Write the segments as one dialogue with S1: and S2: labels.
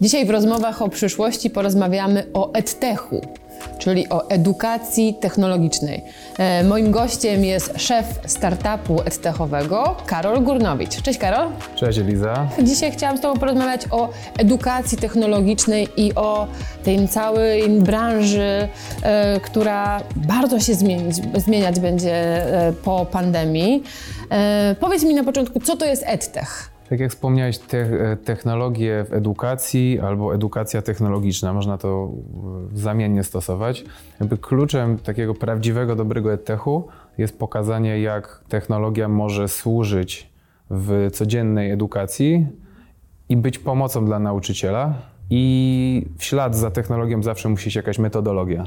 S1: Dzisiaj w rozmowach o przyszłości porozmawiamy o edtechu, czyli o edukacji technologicznej. E, moim gościem jest szef startupu edtechowego Karol Gurnowicz. Cześć Karol.
S2: Cześć Eliza.
S1: Dzisiaj chciałam z Tobą porozmawiać o edukacji technologicznej i o tej całej branży, e, która bardzo się zmienić, zmieniać będzie e, po pandemii. Powiedz mi na początku, co to jest edtech?
S2: Tak jak wspomniałeś, te, technologie w edukacji albo edukacja technologiczna, można to e, zamiennie stosować. Jakby kluczem takiego prawdziwego, dobrego edtechu jest pokazanie, jak technologia może służyć w codziennej edukacji i być pomocą dla nauczyciela. I w ślad za technologią zawsze musi iść jakaś metodologia.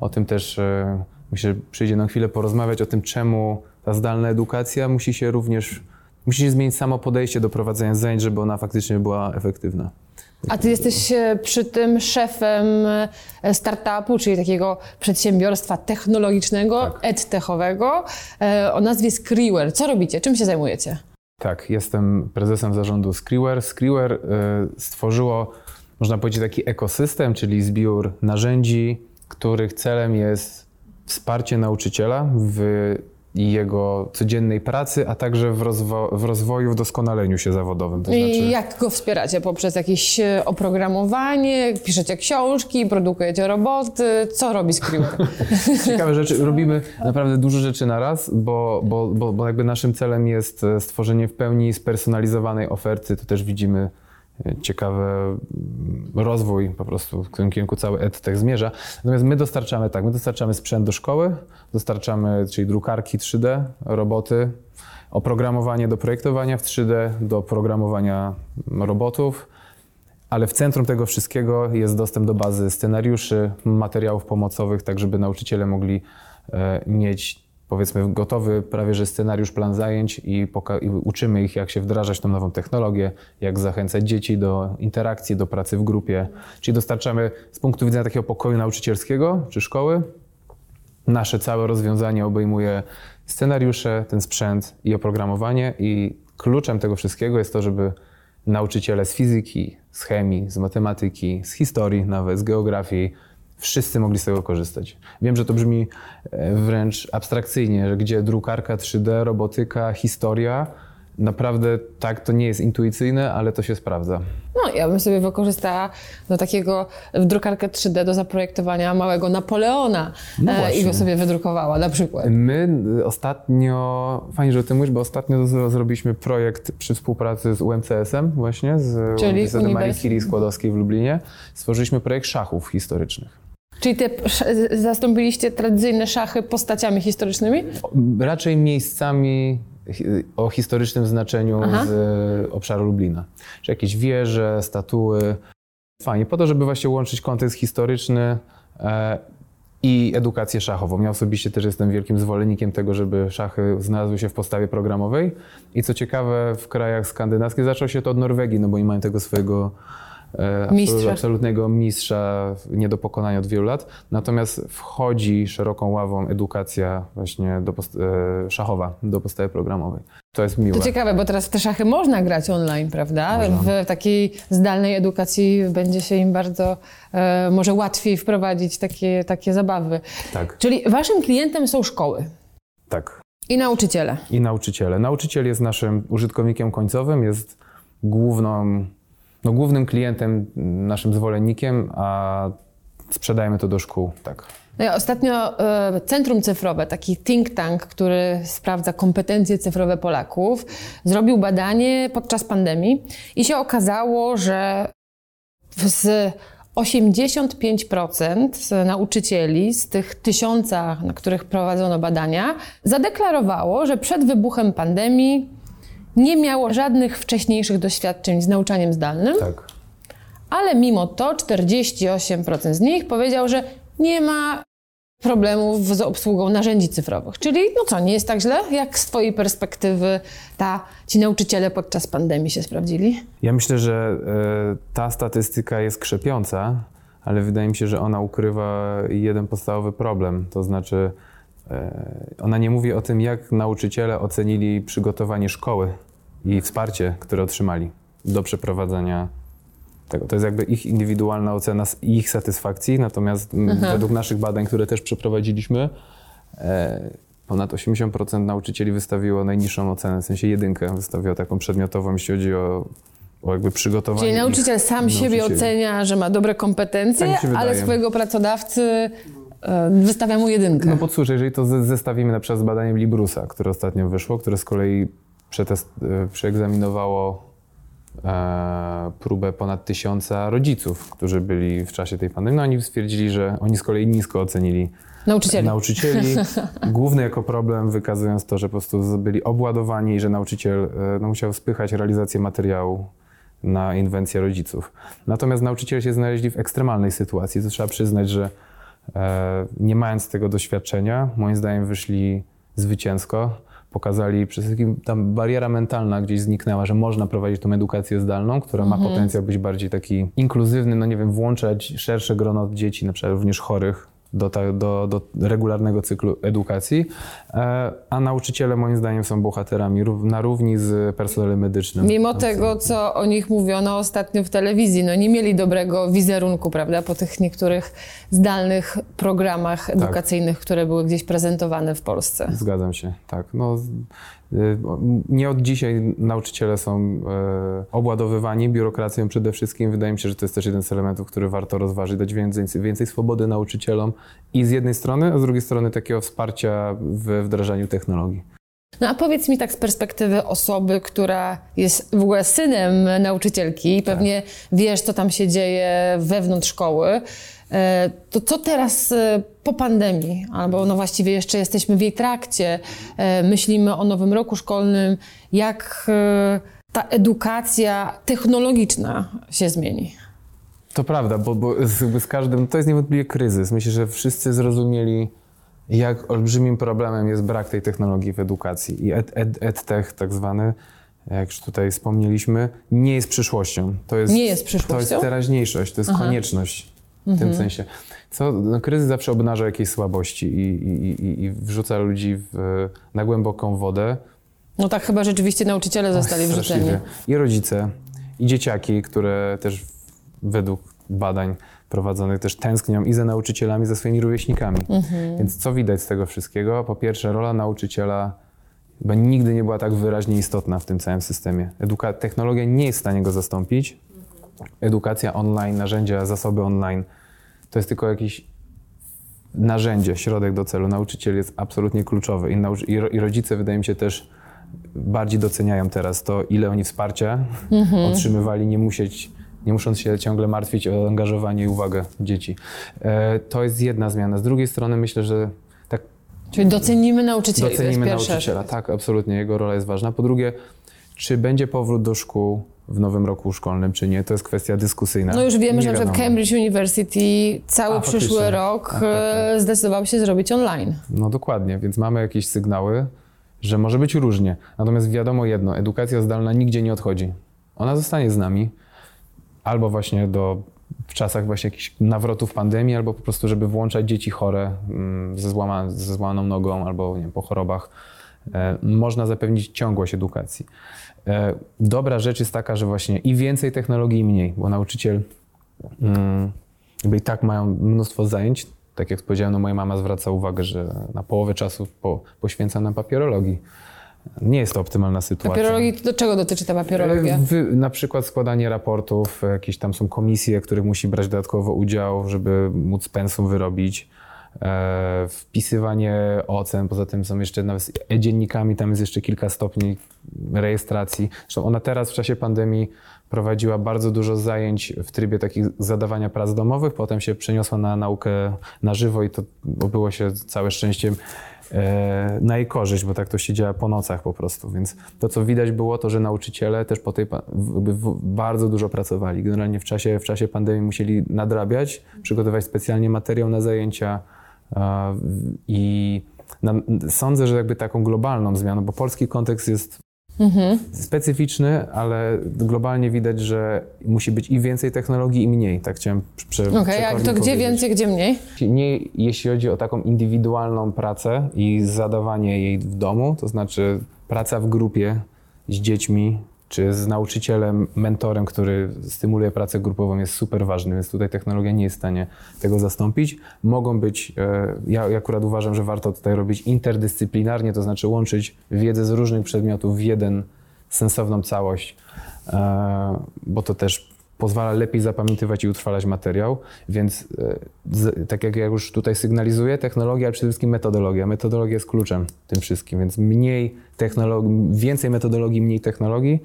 S2: O tym też e, myślę, przyjdzie na chwilę porozmawiać, o tym, czemu ta zdalna edukacja musi się również musi się zmienić samo podejście do prowadzenia zajęć, żeby ona faktycznie była efektywna.
S1: A ty jesteś e, przy tym szefem e, startupu, czyli takiego przedsiębiorstwa technologicznego, tak. edtechowego e, o nazwie Skriwer. Co robicie? Czym się zajmujecie?
S2: Tak, jestem prezesem zarządu Skriwer. Skriwer stworzyło, można powiedzieć, taki ekosystem, czyli zbiór narzędzi, których celem jest wsparcie nauczyciela w i jego codziennej pracy, a także w, rozwo w rozwoju, w doskonaleniu się zawodowym.
S1: To I znaczy... jak go wspieracie? Poprzez jakieś e, oprogramowanie, piszecie książki, produkujecie roboty? Co robi Screamer?
S2: Ciekawe rzeczy. Robimy naprawdę dużo rzeczy na raz, bo, bo, bo, bo jakby naszym celem jest e, stworzenie w pełni spersonalizowanej oferty. To też widzimy ciekawy rozwój po prostu, w którym kierunku cały EdTech zmierza. Natomiast my dostarczamy tak, my dostarczamy sprzęt do szkoły, dostarczamy, czyli drukarki 3D, roboty, oprogramowanie do projektowania w 3D, do programowania robotów, ale w centrum tego wszystkiego jest dostęp do bazy scenariuszy, materiałów pomocowych, tak żeby nauczyciele mogli e, mieć powiedzmy gotowy prawie że scenariusz, plan zajęć i, i, uczymy ich, jak się wdrażać tą nową technologię, jak zachęcać dzieci do interakcji, do pracy w grupie. Czyli dostarczamy z punktu widzenia takiego pokoju nauczycielskiego czy szkoły. Nasze całe rozwiązanie obejmuje scenariusze, ten sprzęt i oprogramowanie i kluczem tego wszystkiego jest to, żeby nauczyciele z fizyki, z chemii, z matematyki, z historii, nawet z geografii, wszyscy mogli z tego korzystać. Wiem, że to brzmi e, wręcz abstrakcyjnie, że gdzie drukarka 3D, robotyka, historia, naprawdę tak, to nie jest intuicyjne, ale to się sprawdza.
S1: No, ja bym sobie wykorzystała do takiego drukarkę 3D do zaprojektowania małego Napoleona no e, i go sobie wydrukowała na przykład.
S2: My ostatnio, fajnie, że o tym mówisz, bo ostatnio zrobiliśmy projekt przy współpracy z UMCS-em właśnie, z
S1: Czyli Uniwersytetem
S2: Marii Curie Skłodowskiej w Lublinie. Stworzyliśmy projekt szachów historycznych.
S1: Czyli te zastąpiliście tradycyjne szachy postaciami historycznymi?
S2: Raczej miejscami o historycznym znaczeniu Aha. z obszaru Lublina. Czy jakieś wieże, statuły. Fajnie, po to, żeby właśnie łączyć kontekst historyczny e, i edukację szachową. Ja osobiście też jestem wielkim zwolennikiem tego, żeby szachy znalazły się w podstawie programowej. I co ciekawe, w krajach skandynawskich zaczęło się to od Norwegii, no bo oni mają tego swojego E, mistrza. absolutnego mistrza nie do pokonania od wielu lat. Natomiast wchodzi szeroką ławą edukacja właśnie do e, szachowa do podstawy programowej. To jest miłe.
S1: To ciekawe, bo teraz te szachy można grać online, prawda? Można. W takiej zdalnej edukacji będzie się im bardzo, e, może łatwiej wprowadzić takie, takie zabawy.
S2: Tak.
S1: Czyli waszym klientem są szkoły.
S2: Tak.
S1: I nauczyciele.
S2: I nauczyciele. Nauczyciel jest naszym użytkownikiem końcowym, jest główną no, głównym klientem, naszym zwolennikiem, a sprzedajemy to do szkół, tak.
S1: No ja ostatnio e, Centrum Cyfrowe, taki think tank, który sprawdza kompetencje cyfrowe Polaków, zrobił badanie podczas pandemii i się okazało, że z 85% nauczycieli z tych tysiąca, na których prowadzono badania, zadeklarowało, że przed wybuchem pandemii nie miało żadnych wcześniejszych doświadczeń z nauczaniem zdalnym.
S2: Tak.
S1: Ale mimo to 48% z nich powiedział, że nie ma problemów z obsługą narzędzi cyfrowych. Czyli, no co, nie jest tak źle? Jak z Twojej perspektywy ta, ci nauczyciele podczas pandemii się sprawdzili?
S2: Ja myślę, że y, ta statystyka jest krzepiąca, ale wydaje mi się, że ona ukrywa jeden podstawowy problem. To znaczy, ona nie mówi o tym, jak nauczyciele ocenili przygotowanie szkoły i wsparcie, które otrzymali do przeprowadzenia tego. To jest jakby ich indywidualna ocena i ich satysfakcji, natomiast m, według naszych badań, które też przeprowadziliśmy, e, ponad 80% nauczycieli wystawiło najniższą ocenę, w sensie jedynkę wystawiło taką przedmiotową, jeśli chodzi o, o jakby przygotowanie.
S1: Czyli nauczyciel sam siebie ocenia, że ma dobre kompetencje,
S2: Tak
S1: ale swojego pracodawcy e, wystawia mu jedynkę.
S2: No bo cóż, jeżeli to ze- zestawimy na przykład z badaniem Librusa, które ostatnio wyszło, które z kolei przetest, e, przeegzaminowało e, próbę ponad tysiąca rodziców, którzy byli w czasie tej pandemii, no oni stwierdzili, że oni z kolei nisko ocenili
S1: Nauczycieli.
S2: nauczycieli. Główny jako problem wykazując to, że po prostu byli obładowani i że nauczyciel e, no, musiał spychać realizację materiału na inwencję rodziców. Natomiast nauczyciele się znaleźli w ekstremalnej sytuacji. To trzeba przyznać, że nie mając tego doświadczenia, moim zdaniem wyszli zwycięsko. Pokazali, przede wszystkim tam bariera mentalna gdzieś zniknęła, że można prowadzić tą edukację zdalną, która ma potencjał być bardziej taki inkluzywny, no nie wiem, włączać szersze grono dzieci, na przykład również chorych, do, ta, do, do regularnego cyklu edukacji, e, a nauczyciele moim zdaniem są bohaterami na równi z personelem medycznym.
S1: Mimo tego, co o nich mówiono ostatnio w telewizji, no nie mieli dobrego wizerunku, prawda, po tych niektórych zdalnych programach
S2: Tak.
S1: edukacyjnych, które były gdzieś prezentowane w Polsce.
S2: Zgadzam się, tak. No, nie od dzisiaj nauczyciele są e, obładowywani biurokracją przede wszystkim. Wydaje mi się, że to jest też jeden z elementów, który warto rozważyć, dać więcej, więcej swobody nauczycielom i z jednej strony, a z drugiej strony takiego wsparcia w wdrażaniu technologii.
S1: No a powiedz mi tak z perspektywy osoby, która jest w ogóle synem nauczycielki i pewnie wiesz, co tam się dzieje wewnątrz szkoły, to co teraz e, po pandemii, albo no właściwie jeszcze jesteśmy w jej trakcie, e, myślimy o nowym roku szkolnym, jak e, ta edukacja technologiczna się zmieni?
S2: To prawda, bo, bo z, z każdym, to jest niewątpliwie kryzys. Myślę, że wszyscy zrozumieli, jak olbrzymim problemem jest brak tej technologii w edukacji. I ed, ed, edtech tak zwany, jak już tutaj wspomnieliśmy, nie jest przyszłością. To jest,
S1: Nie jest
S2: To
S1: przyszłością?
S2: jest teraźniejszość, to jest konieczność w
S1: Mhm.
S2: tym sensie. Co, no, kryzys zawsze obnaża jakieś słabości i, i, i, i wrzuca ludzi w, na głęboką wodę.
S1: No tak chyba rzeczywiście nauczyciele zostali wrzuceni.
S2: I rodzice, i dzieciaki, które też według badań prowadzonych też tęsknią i za nauczycielami, i za swoimi rówieśnikami.
S1: Mhm.
S2: Więc co widać z tego wszystkiego? Po pierwsze, rola nauczyciela chyba nigdy nie była tak wyraźnie istotna w tym całym systemie. Eduka- technologia nie jest w stanie go zastąpić. Edukacja online, narzędzia, zasoby online to jest tylko jakiś narzędzie, środek do celu. Nauczyciel jest absolutnie kluczowy i, i, ro- i rodzice, wydaje mi się, też bardziej doceniają teraz to, ile oni wsparcia otrzymywali, nie, musieć, nie musząc się ciągle martwić o angażowanie i uwagę dzieci. E, to jest jedna zmiana. Z drugiej strony myślę, że tak
S1: Czyli docenimy nauczycieli,
S2: docenimy nauczyciela. Tak, absolutnie, jego rola jest ważna. Po drugie, czy będzie powrót do szkół w nowym roku szkolnym, czy nie, to jest kwestia dyskusyjna.
S1: No już wiemy,
S2: Nie
S1: że na przykład. Cambridge University cały
S2: A,
S1: przyszły rok
S2: Tak, tak,
S1: zdecydował się zrobić online.
S2: No dokładnie, więc mamy jakieś sygnały, że może być różnie. Natomiast wiadomo jedno, edukacja zdalna nigdzie nie odchodzi. Ona zostanie z nami, albo właśnie do, w czasach właśnie jakichś nawrotów pandemii, albo po prostu, żeby włączać dzieci chore mm, ze, złama, ze złamaną nogą, albo nie wiem, po chorobach. E, można zapewnić ciągłość edukacji. E, dobra rzecz jest taka, że właśnie i więcej technologii, i mniej, bo nauczyciel mm, jakby i tak mają mnóstwo zajęć. Tak jak powiedziałem, no moja mama zwraca uwagę, że na połowę czasu po, poświęca na papierologii. Nie jest to optymalna sytuacja.
S1: Papierologii, do czego dotyczy ta papierologia?
S2: Wy, na przykład składanie raportów, jakieś tam są komisje, których musi brać dodatkowo udział, żeby móc pensum wyrobić. E, wpisywanie ocen, poza tym są jeszcze nawet e-dziennikami, tam jest jeszcze kilka stopni rejestracji. Zresztą ona teraz w czasie pandemii prowadziła bardzo dużo zajęć w trybie takich zadawania prac domowych, potem się przeniosła na naukę na żywo i to obyło się całe szczęściem e, na jej korzyść, bo tak to się działa po nocach po prostu. Więc to, co widać było, to, że nauczyciele też po tej bardzo dużo pracowali. Generalnie w czasie, w czasie pandemii musieli nadrabiać, przygotować specjalnie materiał na zajęcia i sądzę, że jakby taką globalną zmianą, bo polski kontekst jest
S1: Mhm.
S2: specyficzny, ale globalnie widać, że musi być i więcej technologii, i mniej. Tak chciałem prze,
S1: Okej, a
S2: przekornie
S1: to gdzie
S2: powiedzieć.
S1: więcej, gdzie mniej?
S2: Nie jeśli chodzi o taką indywidualną pracę i zadawanie jej w domu, to znaczy praca w grupie z dziećmi, czy z nauczycielem, mentorem, który stymuluje pracę grupową, jest super ważny, więc tutaj technologia nie jest w stanie tego zastąpić. Mogą być, e, ja akurat uważam, że warto tutaj robić interdyscyplinarnie, to znaczy łączyć wiedzę z różnych przedmiotów w jeden sensowną całość, e, bo to też pozwala lepiej zapamiętywać i utrwalać materiał, więc e, z, tak jak ja już tutaj sygnalizuję, technologia, ale przede wszystkim metodologia. Metodologia jest kluczem tym wszystkim, więc mniej technologii, więcej metodologii, mniej technologii,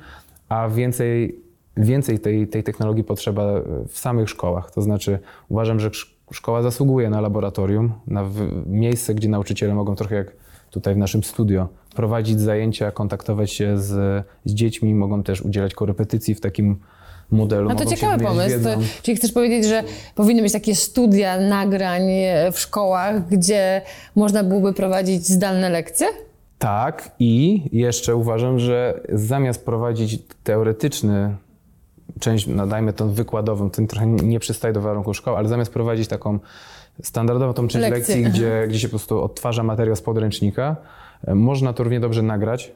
S2: a więcej, więcej tej, tej technologii potrzeba w samych szkołach. To znaczy uważam, że szkoła zasługuje na laboratorium, na miejsce, gdzie nauczyciele mogą trochę jak tutaj w naszym studio prowadzić zajęcia, kontaktować się z, z dziećmi, mogą też udzielać korepetycji w takim modelu.
S1: No to ciekawy pomysł. To, czyli chcesz powiedzieć, że powinny być takie studia nagrań w szkołach, gdzie można byłoby prowadzić zdalne lekcje?
S2: Tak i jeszcze uważam, że zamiast prowadzić teoretyczny część, nadajmy to wykładową, ten trochę nie przystaje do warunków szkoły, ale zamiast prowadzić taką standardową tą część Lekcje. lekcji, gdzie, gdzie się po prostu odtwarza materiał z podręcznika, e, można to równie dobrze nagrać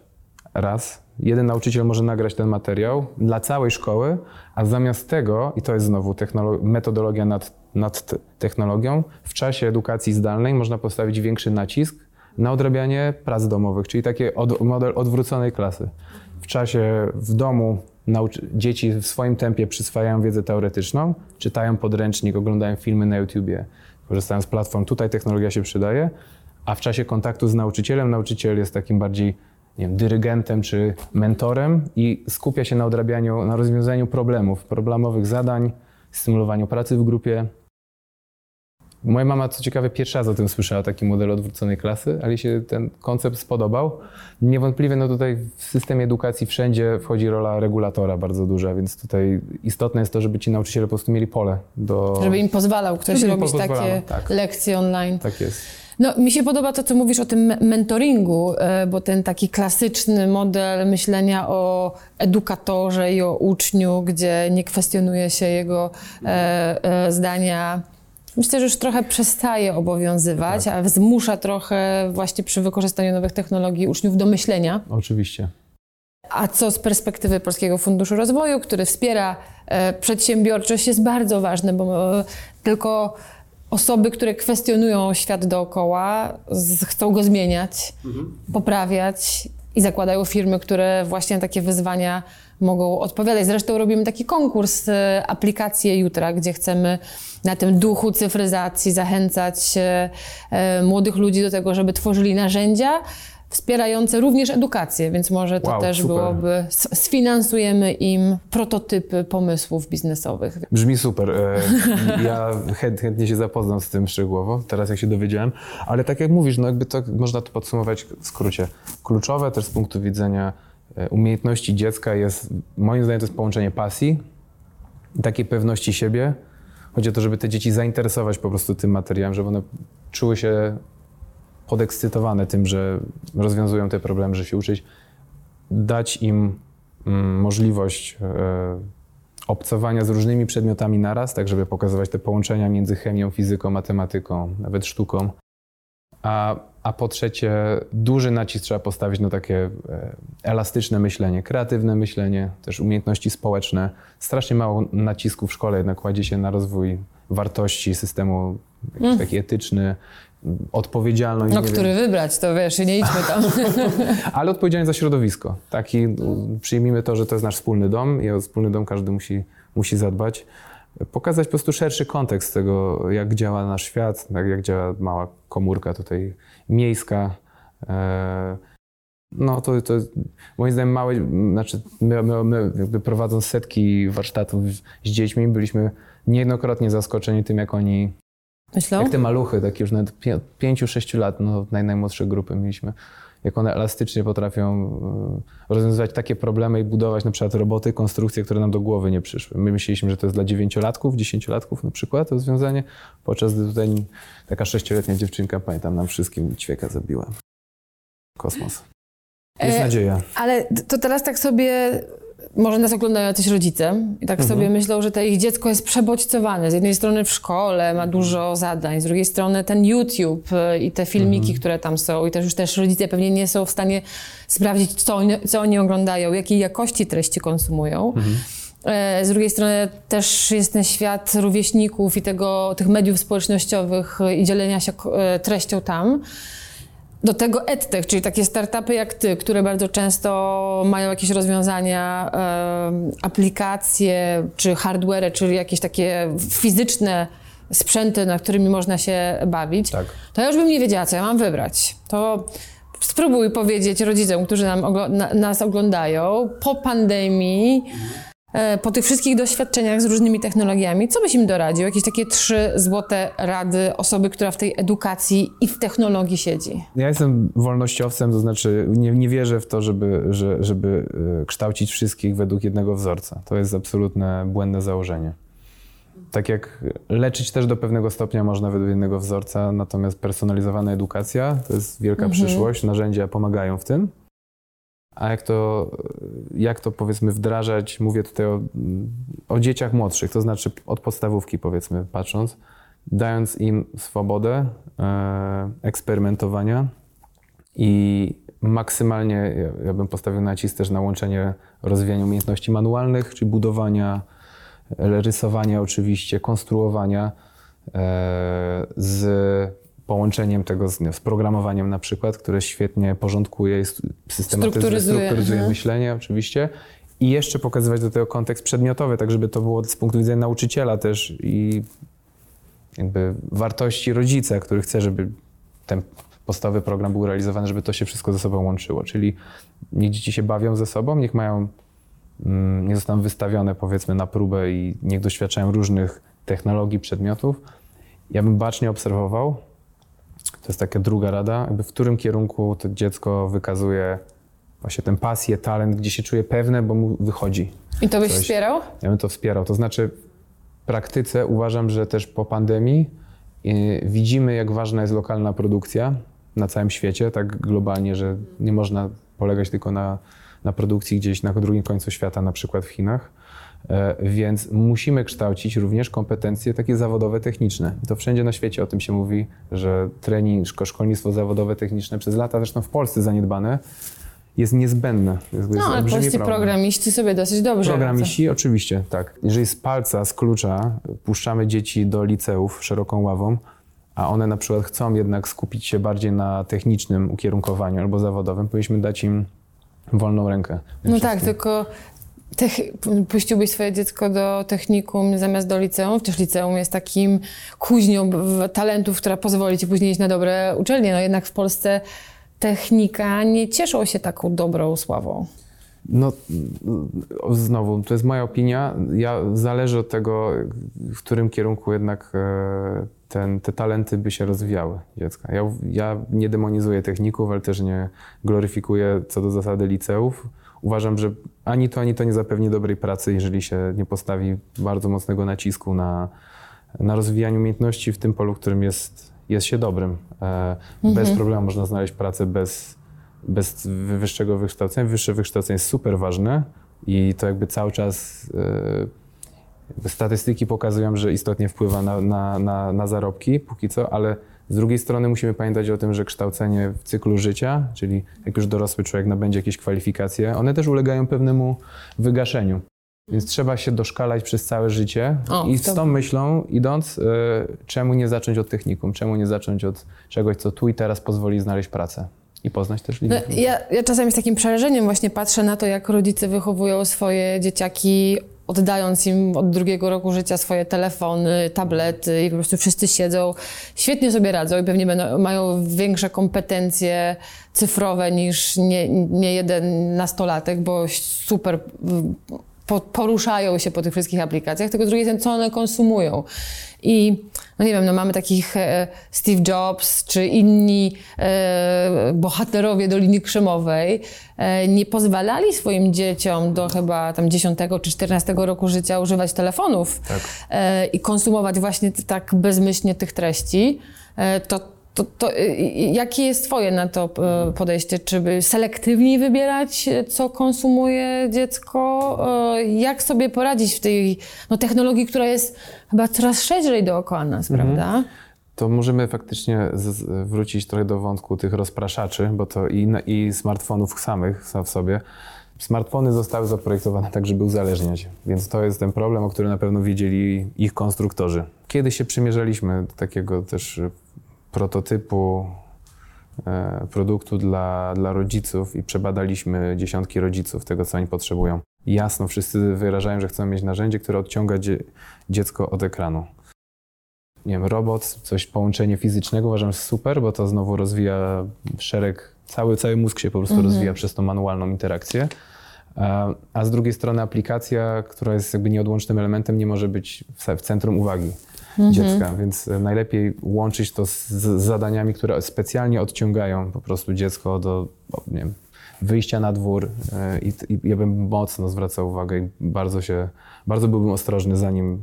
S2: raz. Jeden nauczyciel może nagrać ten materiał dla całej szkoły, a zamiast tego, i to jest znowu metodologia nad, nad technologią, w czasie edukacji zdalnej można postawić większy nacisk na odrabianie prac domowych, czyli taki od, model odwróconej klasy. W czasie w domu dzieci w swoim tempie przyswajają wiedzę teoretyczną, czytają podręcznik, oglądają filmy na YouTubie, korzystają z platform. Tutaj technologia się przydaje, a w czasie kontaktu z nauczycielem nauczyciel jest takim bardziej nie wiem, dyrygentem czy mentorem i skupia się na odrabianiu, na rozwiązaniu problemów, problemowych zadań, stymulowaniu pracy w grupie. Moja mama, co ciekawe, pierwszy raz o tym słyszała, taki model odwróconej klasy, ale jej się ten koncept spodobał. Niewątpliwie no tutaj w systemie edukacji wszędzie wchodzi rola regulatora bardzo duża, więc tutaj istotne jest to, żeby ci nauczyciele po prostu mieli pole do...
S1: Żeby im pozwalał ktoś robić takie tak. lekcje online.
S2: Tak jest.
S1: No, mi się podoba to, co mówisz o tym mentoringu, e, bo ten taki klasyczny model myślenia o edukatorze i o uczniu, gdzie nie kwestionuje się jego e, e, zdania myślę, że już trochę przestaje obowiązywać, tak. a zmusza trochę właśnie przy wykorzystaniu nowych technologii uczniów do myślenia.
S2: Oczywiście.
S1: A co z perspektywy Polskiego Funduszu Rozwoju, który wspiera przedsiębiorczość, jest bardzo ważne, bo tylko osoby, które kwestionują świat dookoła, chcą go zmieniać, mhm. poprawiać i zakładają firmy, które właśnie na takie wyzwania mogą odpowiadać. Zresztą robimy taki konkurs e, aplikacje jutra, gdzie chcemy na tym duchu cyfryzacji zachęcać e, młodych ludzi do tego, żeby tworzyli narzędzia, wspierające również edukację, więc może to wow, też super. byłoby, sfinansujemy im prototypy pomysłów biznesowych.
S2: Brzmi super. E, ja chętnie się zapoznam z tym szczegółowo, teraz jak się dowiedziałem, ale tak jak mówisz, no jakby to można to podsumować w skrócie. Kluczowe też z punktu widzenia e, umiejętności dziecka jest, moim zdaniem to jest połączenie pasji, takiej pewności siebie. Chodzi o to, żeby te dzieci zainteresować po prostu tym materiałem, żeby one czuły się podekscytowane tym, że rozwiązują te problemy, że się uczyć, dać im mm, możliwość e, obcowania z różnymi przedmiotami naraz, tak żeby pokazywać te połączenia między chemią, fizyką, matematyką, nawet sztuką. A, a po trzecie, duży nacisk trzeba postawić na takie e, elastyczne myślenie, kreatywne myślenie, też umiejętności społeczne. Strasznie mało nacisku w szkole jednak kładzie się na rozwój wartości, systemu mm. taki etyczny, odpowiedzialność.
S1: No, który wiem. wybrać, to wiesz, nie idźmy tam.
S2: Ale odpowiedzialność za środowisko. Taki, przyjmijmy to, że to jest nasz wspólny dom i o wspólny dom każdy musi, musi zadbać. Pokazać po prostu szerszy kontekst tego, jak działa nasz świat, jak, jak działa mała komórka tutaj miejska. E, no to, to moim zdaniem małe, znaczy my, my, my jakby prowadząc setki warsztatów z dziećmi, byliśmy niejednokrotnie zaskoczeni tym, jak oni
S1: Myślą?
S2: Jak te maluchy, takie już nawet 5-6 lat, no naj, najmłodsze grupy mieliśmy, jak one elastycznie potrafią e, rozwiązywać takie problemy i budować na przykład roboty, konstrukcje, które nam do głowy nie przyszły. My myśleliśmy, że to jest dla dziewięciolatków, dziesięciolatków na przykład to rozwiązanie, podczas gdy tutaj taka sześcioletnia dziewczynka, pamiętam, nam wszystkim ćwieka zabiła. Kosmos. Jest e, nadzieja.
S1: Ale to teraz tak sobie może nas oglądają jacyś rodzice i tak sobie myślą, że to ich dziecko jest przebodźcowane. Z jednej strony w szkole ma dużo zadań, z drugiej strony ten YouTube y, i te filmiki, które tam są i też już też rodzice pewnie nie są w stanie sprawdzić, co oni, co oni oglądają, jakiej jakości treści konsumują. E, Z drugiej strony też jest ten świat rówieśników i tego, tych mediów społecznościowych y, i dzielenia się e, treścią tam. Do tego EdTech, czyli takie startupy jak ty, które bardzo często mają jakieś rozwiązania, aplikacje czy hardware, czyli jakieś takie fizyczne sprzęty, na którymi można się bawić,
S2: Tak.
S1: to ja już bym nie wiedziała, co ja mam wybrać. To spróbuj powiedzieć rodzicom, którzy nam nas oglądają, po pandemii, po tych wszystkich doświadczeniach z różnymi technologiami, co byś im doradził? Jakieś takie trzy złote rady osoby, która w tej edukacji i w technologii siedzi.
S2: Ja jestem wolnościowcem, to znaczy nie, nie wierzę w to, żeby, że, żeby e, kształcić wszystkich według jednego wzorca. To jest absolutne błędne założenie. Tak jak leczyć też do pewnego stopnia można według jednego wzorca, natomiast personalizowana edukacja to jest wielka przyszłość, narzędzia pomagają w tym. A jak to, jak to powiedzmy wdrażać, mówię tutaj o, o dzieciach młodszych, to znaczy od podstawówki powiedzmy patrząc, dając im swobodę e, eksperymentowania i maksymalnie, ja, ja bym postawił nacisk też na łączenie rozwijania umiejętności manualnych, czyli budowania, e, rysowania oczywiście, konstruowania e, z połączeniem tego z, nie, z programowaniem na przykład, które świetnie porządkuje i systematyzuje,
S1: Strukturyzuje,
S2: strukturyzuje
S1: mhm.
S2: myślenie oczywiście. I jeszcze pokazywać do tego kontekst przedmiotowy, tak żeby to było z punktu widzenia nauczyciela też i jakby wartości rodzica, który chce, żeby ten podstawowy program był realizowany, żeby to się wszystko ze sobą łączyło. Czyli niech dzieci się bawią ze sobą, niech mają, mm, niech zostaną wystawione powiedzmy na próbę i niech doświadczają różnych technologii, przedmiotów. Ja bym bacznie obserwował, to jest taka druga rada, jakby w którym kierunku to dziecko wykazuje właśnie tę pasję, talent, gdzie się czuje pewne, bo mu wychodzi.
S1: I to byś
S2: Coś-
S1: wspierał?
S2: Ja bym to wspierał. To znaczy, w praktyce uważam, że też po pandemii yy, widzimy, jak ważna jest lokalna produkcja na całym świecie, tak globalnie, że nie można polegać tylko na, na produkcji gdzieś na drugim końcu świata, na przykład w Chinach. E, Więc musimy kształcić również kompetencje takie zawodowe, techniczne. I to wszędzie na świecie o tym się mówi, że trening, szko- szkolnictwo zawodowe, techniczne przez lata, zresztą w Polsce zaniedbane, jest niezbędne. Jest,
S1: No, ale polscy
S2: problem.
S1: programiści sobie dosyć dobrze radzą.
S2: Programiści, oczywiście, tak. Jeżeli z palca, z klucza puszczamy dzieci do liceów szeroką ławą, a one na przykład chcą jednak skupić się bardziej na technicznym ukierunkowaniu albo zawodowym, powinniśmy dać im wolną rękę.
S1: No tak,
S2: Wszystkim.
S1: tylko tech- puściłbyś swoje dziecko do technikum zamiast do liceum? Przecież liceum jest takim kuźnią talentów, która pozwoli ci później iść na dobre uczelnie. No jednak w Polsce technika nie cieszą się taką dobrą sławą.
S2: No, znowu, to jest moja opinia. Ja, zależy od tego, w którym kierunku jednak e, ten, te talenty by się rozwijały dziecka. Ja, ja nie demonizuję techników, ale też nie gloryfikuję co do zasady liceów. Uważam, że ani to, ani to nie zapewni dobrej pracy, jeżeli się nie postawi bardzo mocnego nacisku na, na rozwijanie umiejętności w tym polu, w którym jest, jest się dobrym. E, Bez problemu można znaleźć pracę bez, bez wy- wyższego wykształcenia. Wyższe wykształcenie jest super ważne i to jakby cały czas e, statystyki pokazują, że istotnie wpływa na, na, na, na zarobki póki co, ale z drugiej strony musimy pamiętać o tym, że kształcenie w cyklu życia, czyli jak już dorosły człowiek nabędzie jakieś kwalifikacje, one też ulegają pewnemu wygaszeniu. Więc trzeba się doszkalać przez całe życie
S1: O,
S2: i z tą myślą idąc, e, czemu nie zacząć od technikum, czemu nie zacząć od czegoś, co tu i teraz pozwoli znaleźć pracę i poznać też
S1: No,
S2: limity.
S1: ja, ja czasami z takim przerażeniem właśnie patrzę na to, jak rodzice wychowują swoje dzieciaki, oddając im od drugiego roku życia swoje telefony, tablety i po prostu wszyscy siedzą, świetnie sobie radzą i pewnie będą, mają większe kompetencje cyfrowe niż nie, nie jeden nastolatek, bo super po, poruszają się po tych wszystkich aplikacjach, tylko z drugiej strony, co one konsumują. I no nie wiem, no mamy takich e, Steve Jobs czy inni e, bohaterowie Doliny Krzemowej, e, nie pozwalali swoim dzieciom do chyba tam 10 czy 14 roku życia używać telefonów
S2: Tak.
S1: e, i konsumować właśnie tak bezmyślnie tych treści. E, to to, to y, y, jakie jest Twoje na to y, podejście? Czy by selektywniej wybierać, co konsumuje dziecko? Jak sobie poradzić w tej no, technologii, która jest chyba coraz szerzej dookoła nas, prawda?
S2: To możemy faktycznie z, wrócić trochę do wątku tych rozpraszaczy, bo to i, na- i smartfonów samych sam w sobie. Smartfony zostały zaprojektowane tak, żeby uzależniać, więc to jest ten problem, o którym na pewno wiedzieli ich konstruktorzy. Kiedy się przymierzaliśmy do takiego też prototypu e, produktu dla, dla rodziców i przebadaliśmy dziesiątki rodziców tego, co oni potrzebują. Jasno, wszyscy wyrażają, że chcą mieć narzędzie, które odciąga dzie, dziecko od ekranu nie wiem, robot, coś, połączenie fizycznego uważam, super, bo to znowu rozwija szereg, cały, cały mózg się po prostu rozwija przez tą manualną interakcję. A, a z drugiej strony aplikacja, która jest jakby nieodłącznym elementem, nie może być w, w centrum uwagi dziecka, więc e, najlepiej łączyć to z, z zadaniami, które specjalnie odciągają po prostu dziecko do, nie wiem, wyjścia na dwór e, i, i ja bym mocno zwracał uwagę i bardzo się, bardzo byłbym ostrożny zanim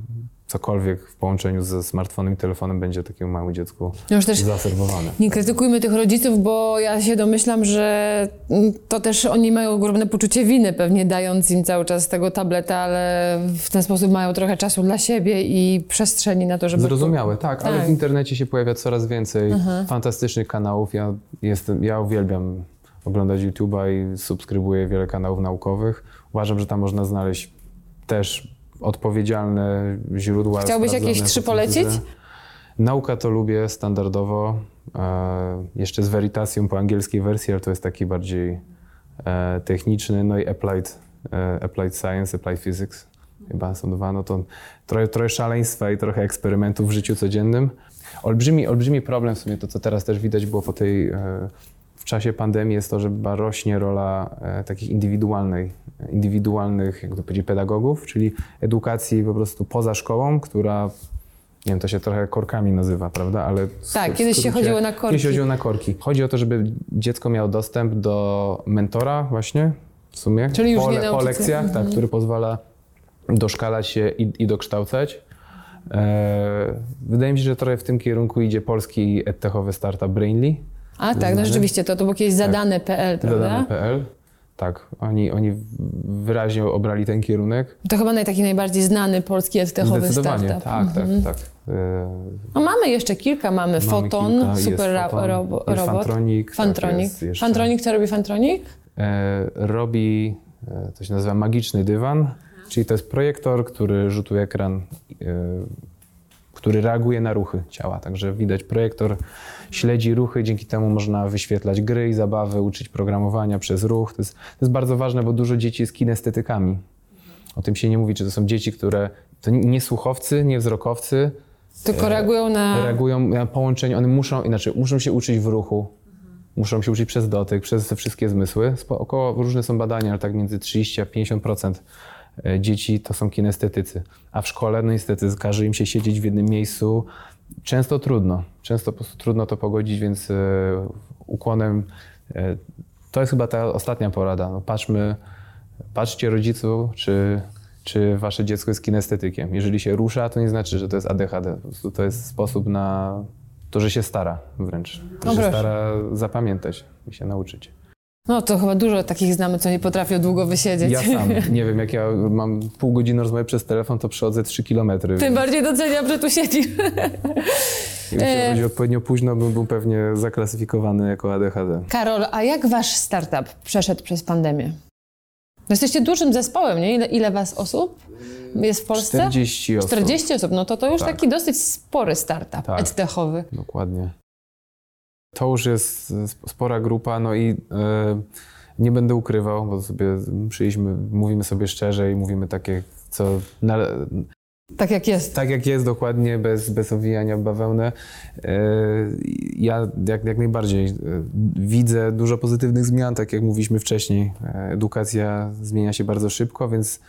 S2: cokolwiek w połączeniu ze smartfonem i telefonem będzie takiemu małemu dziecku
S1: No już też
S2: zaserwowane.
S1: nie krytykujmy tych rodziców, bo ja się domyślam, że to też oni mają ogromne poczucie winy, pewnie dając im cały czas tego tableta, ale w ten sposób mają trochę czasu dla siebie i przestrzeni na to, żeby...
S2: Zrozumiałe, tak, ale
S1: Tak.
S2: w internecie się pojawia coraz więcej fantastycznych kanałów. Ja, jestem, ja uwielbiam oglądać YouTube'a i subskrybuję wiele kanałów naukowych. Uważam, że tam można znaleźć też odpowiedzialne źródła.
S1: Chciałbyś jakieś trzy polecić?
S2: Nauka to lubię standardowo. E, jeszcze z Veritasium po angielskiej wersji, ale to jest taki bardziej e, techniczny. No i Applied, e, applied Science, Applied Physics. Chyba są dwa. No to trochę, trochę szaleństwa i trochę eksperymentów w życiu codziennym. Olbrzymi, olbrzymi problem w sumie, to co teraz też widać było po tej, w czasie pandemii jest to, że chyba rośnie rola e, takich indywidualnej, indywidualnych, jak to powiedzieć, pedagogów, czyli edukacji po prostu poza szkołą, która nie wiem, to się trochę korkami nazywa, prawda? Ale
S1: Tak, kiedyś się chodziło na korki.
S2: Kiedyś chodziło na korki. Chodzi o to, żeby dziecko miało dostęp do mentora właśnie, w sumie.
S1: Czyli już
S2: po,
S1: nie
S2: po lekcjach, tak, który pozwala doszkalać się i, i dokształcać. E, wydaje mi się, że trochę w tym kierunku idzie polski edtechowy startup Brainly,
S1: A tak, no rzeczywiście, to, to było kiedyś zadane.pl, prawda?
S2: zadane.pl. Tak, oni, oni wyraźnie obrali ten kierunek.
S1: To chyba naj, taki najbardziej znany polski edtechowy
S2: Zdecydowanie,
S1: startup.
S2: tak, tak, tak. E,
S1: No mamy jeszcze kilka, mamy, Foton,
S2: kilka, jest
S1: super ra-
S2: Foton,
S1: robo,
S2: jest
S1: robot.
S2: Fantronic, tak,
S1: Fantronic.
S2: jest jeszcze.
S1: Fantronic, co robi Fantronic?
S2: e, robi, e, to się nazywa magiczny dywan, czyli to jest projektor, który rzutuje ekran, e, który reaguje na ruchy ciała. Także widać, projektor śledzi ruchy, dzięki temu można wyświetlać gry i zabawy, uczyć programowania przez ruch. To jest, to jest bardzo ważne, bo dużo dzieci jest kinestetykami. O tym się nie mówi, czy to są dzieci, które to nie słuchowcy, nie wzrokowcy,
S1: Tylko reagują na...
S2: reagują na połączenie, one muszą, inaczej, muszą się uczyć w ruchu, muszą się uczyć przez dotyk, przez te wszystkie zmysły. Około, różne są badania, ale tak między 30 a 50% e, dzieci to są kinestetycy. A w szkole, no niestety, każe im się siedzieć w jednym miejscu. Często trudno, często po prostu trudno to pogodzić, więc e, ukłonem e, to jest chyba ta ostatnia porada. No, patrzmy, patrzcie rodzicu, czy, czy wasze dziecko jest kinestetykiem. Jeżeli się rusza, to nie znaczy, że to jest ADHD. Po prostu to jest sposób na to, że się stara wręcz.
S1: No
S2: że
S1: proszę.
S2: stara zapamiętać i się nauczyć.
S1: No to chyba dużo takich znamy, co nie potrafią długo wysiedzieć.
S2: Ja sam, nie wiem, jak ja mam pół godziny rozmowy przez telefon, to przechodzę 3 kilometry.
S1: Tym bardziej doceniam, że tu siedzisz.
S2: Jeśli
S1: E.
S2: odpowiednio późno, bym był pewnie zaklasyfikowany jako ADHD.
S1: Karol, a jak wasz startup przeszedł przez pandemię? No Jesteście dużym zespołem, nie? Ile, ile was osób jest w Polsce?
S2: 40 osób.
S1: 40 osób, no to to już
S2: Tak.
S1: taki dosyć spory startup
S2: Tak.
S1: edtechowy.
S2: Dokładnie. To już jest sp- spora grupa, no i e, nie będę ukrywał, bo sobie przyjdziemy, mówimy sobie szczerze i mówimy takie, co na,
S1: Tak jak jest.
S2: tak jak jest dokładnie, bez, bez owijania w bawełnę. E, Ja jak, jak najbardziej e, widzę dużo pozytywnych zmian, tak jak mówiliśmy wcześniej. E, Edukacja zmienia się bardzo szybko, więc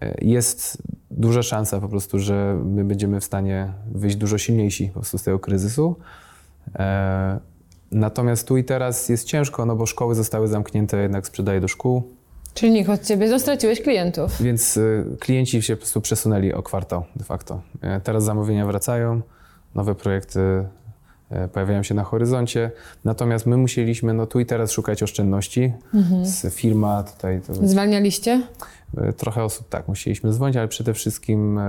S2: e, jest duża szansa po prostu, że my będziemy w stanie wyjść dużo silniejsi po prostu z tego kryzysu. Natomiast tu i teraz jest ciężko, no bo szkoły zostały zamknięte, jednak sprzedaję do szkół.
S1: Czyli nikt od ciebie, no straciłeś klientów.
S2: Więc y, klienci się po prostu przesunęli o kwartał de facto. E, Teraz zamówienia wracają, nowe projekty e, pojawiają się na horyzoncie. Natomiast my musieliśmy no tu i teraz szukać oszczędności. Z firma tutaj to
S1: Zwalnialiście?
S2: e, trochę osób tak musieliśmy zwolnić, ale przede wszystkim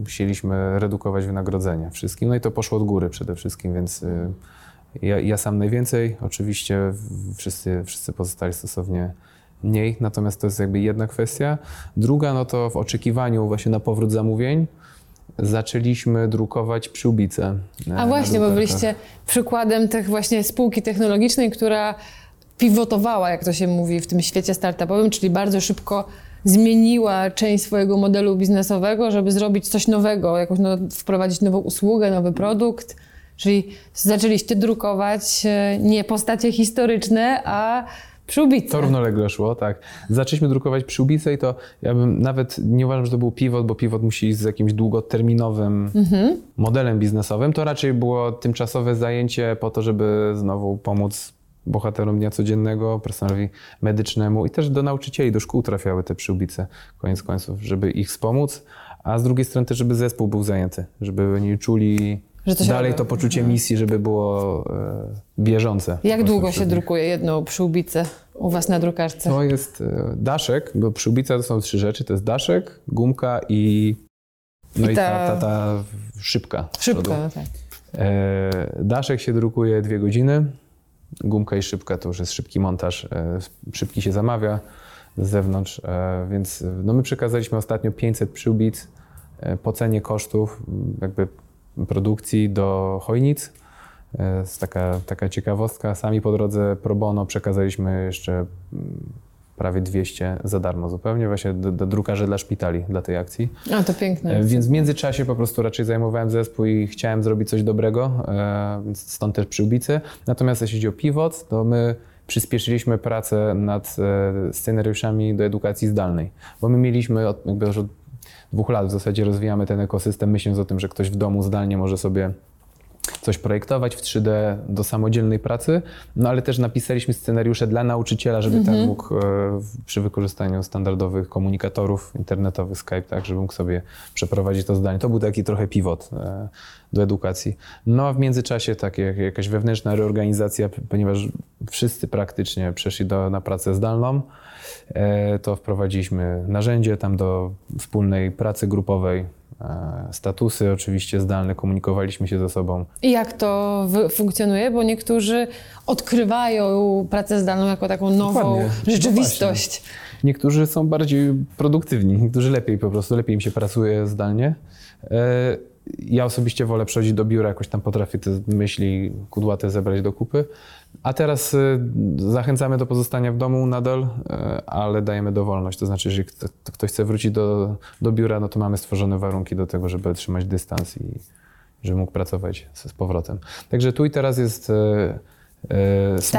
S2: musieliśmy redukować wynagrodzenia wszystkim. No i to poszło od góry przede wszystkim, więc ja, ja sam najwięcej, oczywiście wszyscy, wszyscy pozostali stosownie mniej, natomiast to jest jakby jedna kwestia. Druga, no to w oczekiwaniu właśnie na powrót zamówień zaczęliśmy drukować przyłbice. e,
S1: A właśnie, bo byliście przykładem tych właśnie spółki technologicznej, która pivotowała, jak to się mówi w tym świecie startupowym, czyli bardzo szybko zmieniła część swojego modelu biznesowego, żeby zrobić coś nowego, jakąś no, wprowadzić nową usługę, nowy produkt. Czyli zaczęliście drukować e, nie postacie historyczne, a przyłbice.
S2: To równolegle szło, tak. Zaczęliśmy drukować przyłbice i to ja bym nawet nie uważam, że to był pivot, bo pivot musi iść z jakimś długoterminowym modelem biznesowym. To raczej było tymczasowe zajęcie po to, żeby znowu pomóc bohaterom dnia codziennego, personelowi medycznemu i też do nauczycieli, do szkół trafiały te przyłbice, koniec końców, żeby ich wspomóc, a z drugiej strony też, żeby zespół był zajęty, żeby oni czuli
S1: Że to się
S2: dalej
S1: robi.
S2: to poczucie misji, żeby było e, bieżące.
S1: Jak długo się drukuje jedną przyłbicę u Was na drukarce?
S2: To jest e, daszek, bo przyłbica to są trzy rzeczy. To jest daszek, gumka i, no
S1: I
S2: i, ta,
S1: ta-
S2: ta, ta szybka. przodu.
S1: no tak.
S2: E, daszek się drukuje dwie godziny. Gumka i szybka to już jest szybki montaż. E, szybki się zamawia z zewnątrz, e, więc e, no my przekazaliśmy ostatnio 500 przyłbic po cenie kosztów jakby produkcji do Chojnic. Jest taka, taka ciekawostka. Sami po drodze pro bono przekazaliśmy jeszcze mm, prawie 200 za darmo zupełnie właśnie do, do drukarzy dla szpitali dla tej akcji.
S1: A, to piękne.
S2: E, Więc w międzyczasie po prostu raczej zajmowałem zespół i chciałem zrobić coś dobrego, e, więc stąd też przyłbicy. Natomiast jeśli chodzi o pivot, to my przyspieszyliśmy pracę nad e, scenariuszami do edukacji zdalnej, bo my mieliśmy od, jakby już od dwóch lat w zasadzie rozwijamy ten ekosystem, myśląc o tym, że ktoś w domu zdalnie może sobie coś projektować w 3D do samodzielnej pracy, no ale też napisaliśmy scenariusze dla nauczyciela, żeby ten mógł e, przy wykorzystaniu standardowych komunikatorów internetowych, Skype, tak, żeby mógł sobie przeprowadzić to zdanie. To był taki trochę pivot e, do edukacji. No a w międzyczasie tak, jak, jakaś wewnętrzna reorganizacja, ponieważ wszyscy praktycznie przeszli do, na pracę zdalną, e, to wprowadziliśmy narzędzie tam do wspólnej pracy grupowej, statusy oczywiście zdalne, komunikowaliśmy się ze sobą.
S1: I jak to funkcjonuje? Bo niektórzy odkrywają pracę zdalną jako taką nową
S2: Dokładnie. No
S1: rzeczywistość.
S2: Niektórzy są bardziej produktywni, niektórzy lepiej po prostu, lepiej im się pracuje zdalnie. Ja osobiście wolę przychodzić do biura, jakoś tam potrafię te myśli kudłate zebrać do kupy. A teraz e, zachęcamy do pozostania w domu nadal, e, ale dajemy dowolność. To znaczy, jeżeli kto- ktoś chce wrócić do, do biura, no to mamy stworzone warunki do tego, żeby trzymać dystans i żeby mógł pracować z, powrotem. Także tu i teraz jest... e, e,
S1: z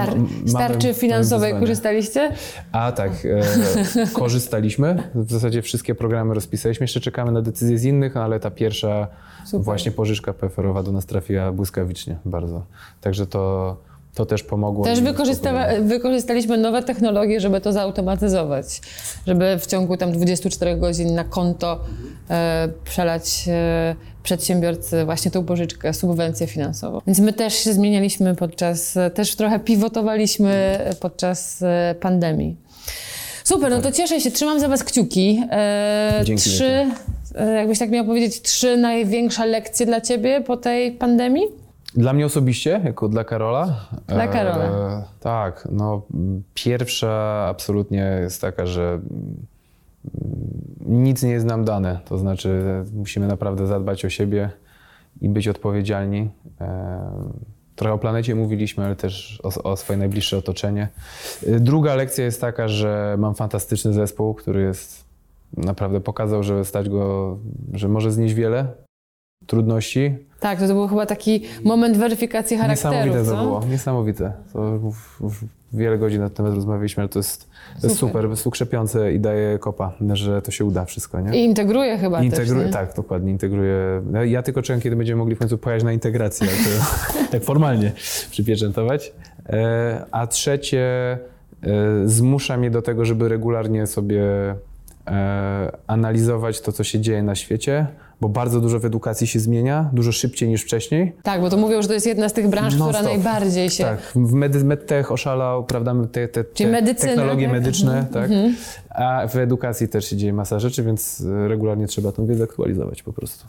S2: mamy-
S1: tarczy finansowej korzystaliście?
S2: A tak, e, korzystaliśmy. W zasadzie wszystkie programy rozpisaliśmy. Jeszcze czekamy na decyzje z innych, ale ta pierwsza
S1: Super.
S2: właśnie pożyczka PFR-owa do nas trafiła błyskawicznie bardzo. Także to, to też pomogło.
S1: Też wykorzystaliśmy nowe technologie, żeby to zautomatyzować, żeby w ciągu tam 24 godzin na konto e, przelać e, przedsiębiorcy właśnie tą pożyczkę, subwencję finansową. Więc my też się zmienialiśmy podczas, też trochę pivotowaliśmy podczas e, pandemii. Super, no to cieszę się, trzymam za Was kciuki. E,
S2: Dzięki
S1: trzy, e, jakbyś tak miał powiedzieć, trzy największe lekcje dla Ciebie po tej pandemii?
S2: Dla mnie osobiście, jako dla Karola?
S1: Dla Karola.
S2: E, tak, no pierwsza absolutnie jest taka, że mm, nic nie jest nam dane. To znaczy e, musimy naprawdę zadbać o siebie i być odpowiedzialni. E, Trochę o planecie mówiliśmy, ale też o, o swoje najbliższe otoczenie. E, Druga lekcja jest taka, że mam fantastyczny zespół, który jest naprawdę pokazał, że stać go, że może znieść wiele trudności,
S1: Tak, to, to był chyba taki moment weryfikacji charakteru,
S2: Niesamowite
S1: co?
S2: to było, niesamowite. To już, wiele godzin na ten temat rozmawialiśmy, ale to jest,
S1: Super.
S2: super, jest ukrzepiące i daje kopa, że to się uda wszystko, nie?
S1: I integruje chyba
S2: Integruje,
S1: też,
S2: tak, dokładnie, integruje. No, Ja tylko czekam, kiedy będziemy mogli w końcu pojechać na integrację, tak formalnie przypieczętować. E, A trzecie, e, zmusza mnie do tego, żeby regularnie sobie e, analizować to, co się dzieje na świecie, bo bardzo dużo w edukacji się zmienia, dużo szybciej niż wcześniej.
S1: Tak, bo to mówią, że to jest jedna z tych branż, która
S2: Non-stop.
S1: najbardziej się...
S2: Tak, w med- medtech oszalał, prawda, te, te, te
S1: medycyna,
S2: technologie
S1: tak?
S2: medyczne, tak, a w edukacji też się dzieje masa rzeczy, więc e, regularnie trzeba tą wiedzę aktualizować po prostu.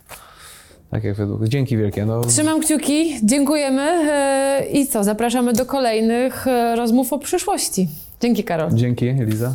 S2: Tak jak według. Dzięki wielkie. No,
S1: Trzymam kciuki, dziękujemy e, i co, zapraszamy do kolejnych e, rozmów o przyszłości. Dzięki Karol.
S2: dzięki, Eliza.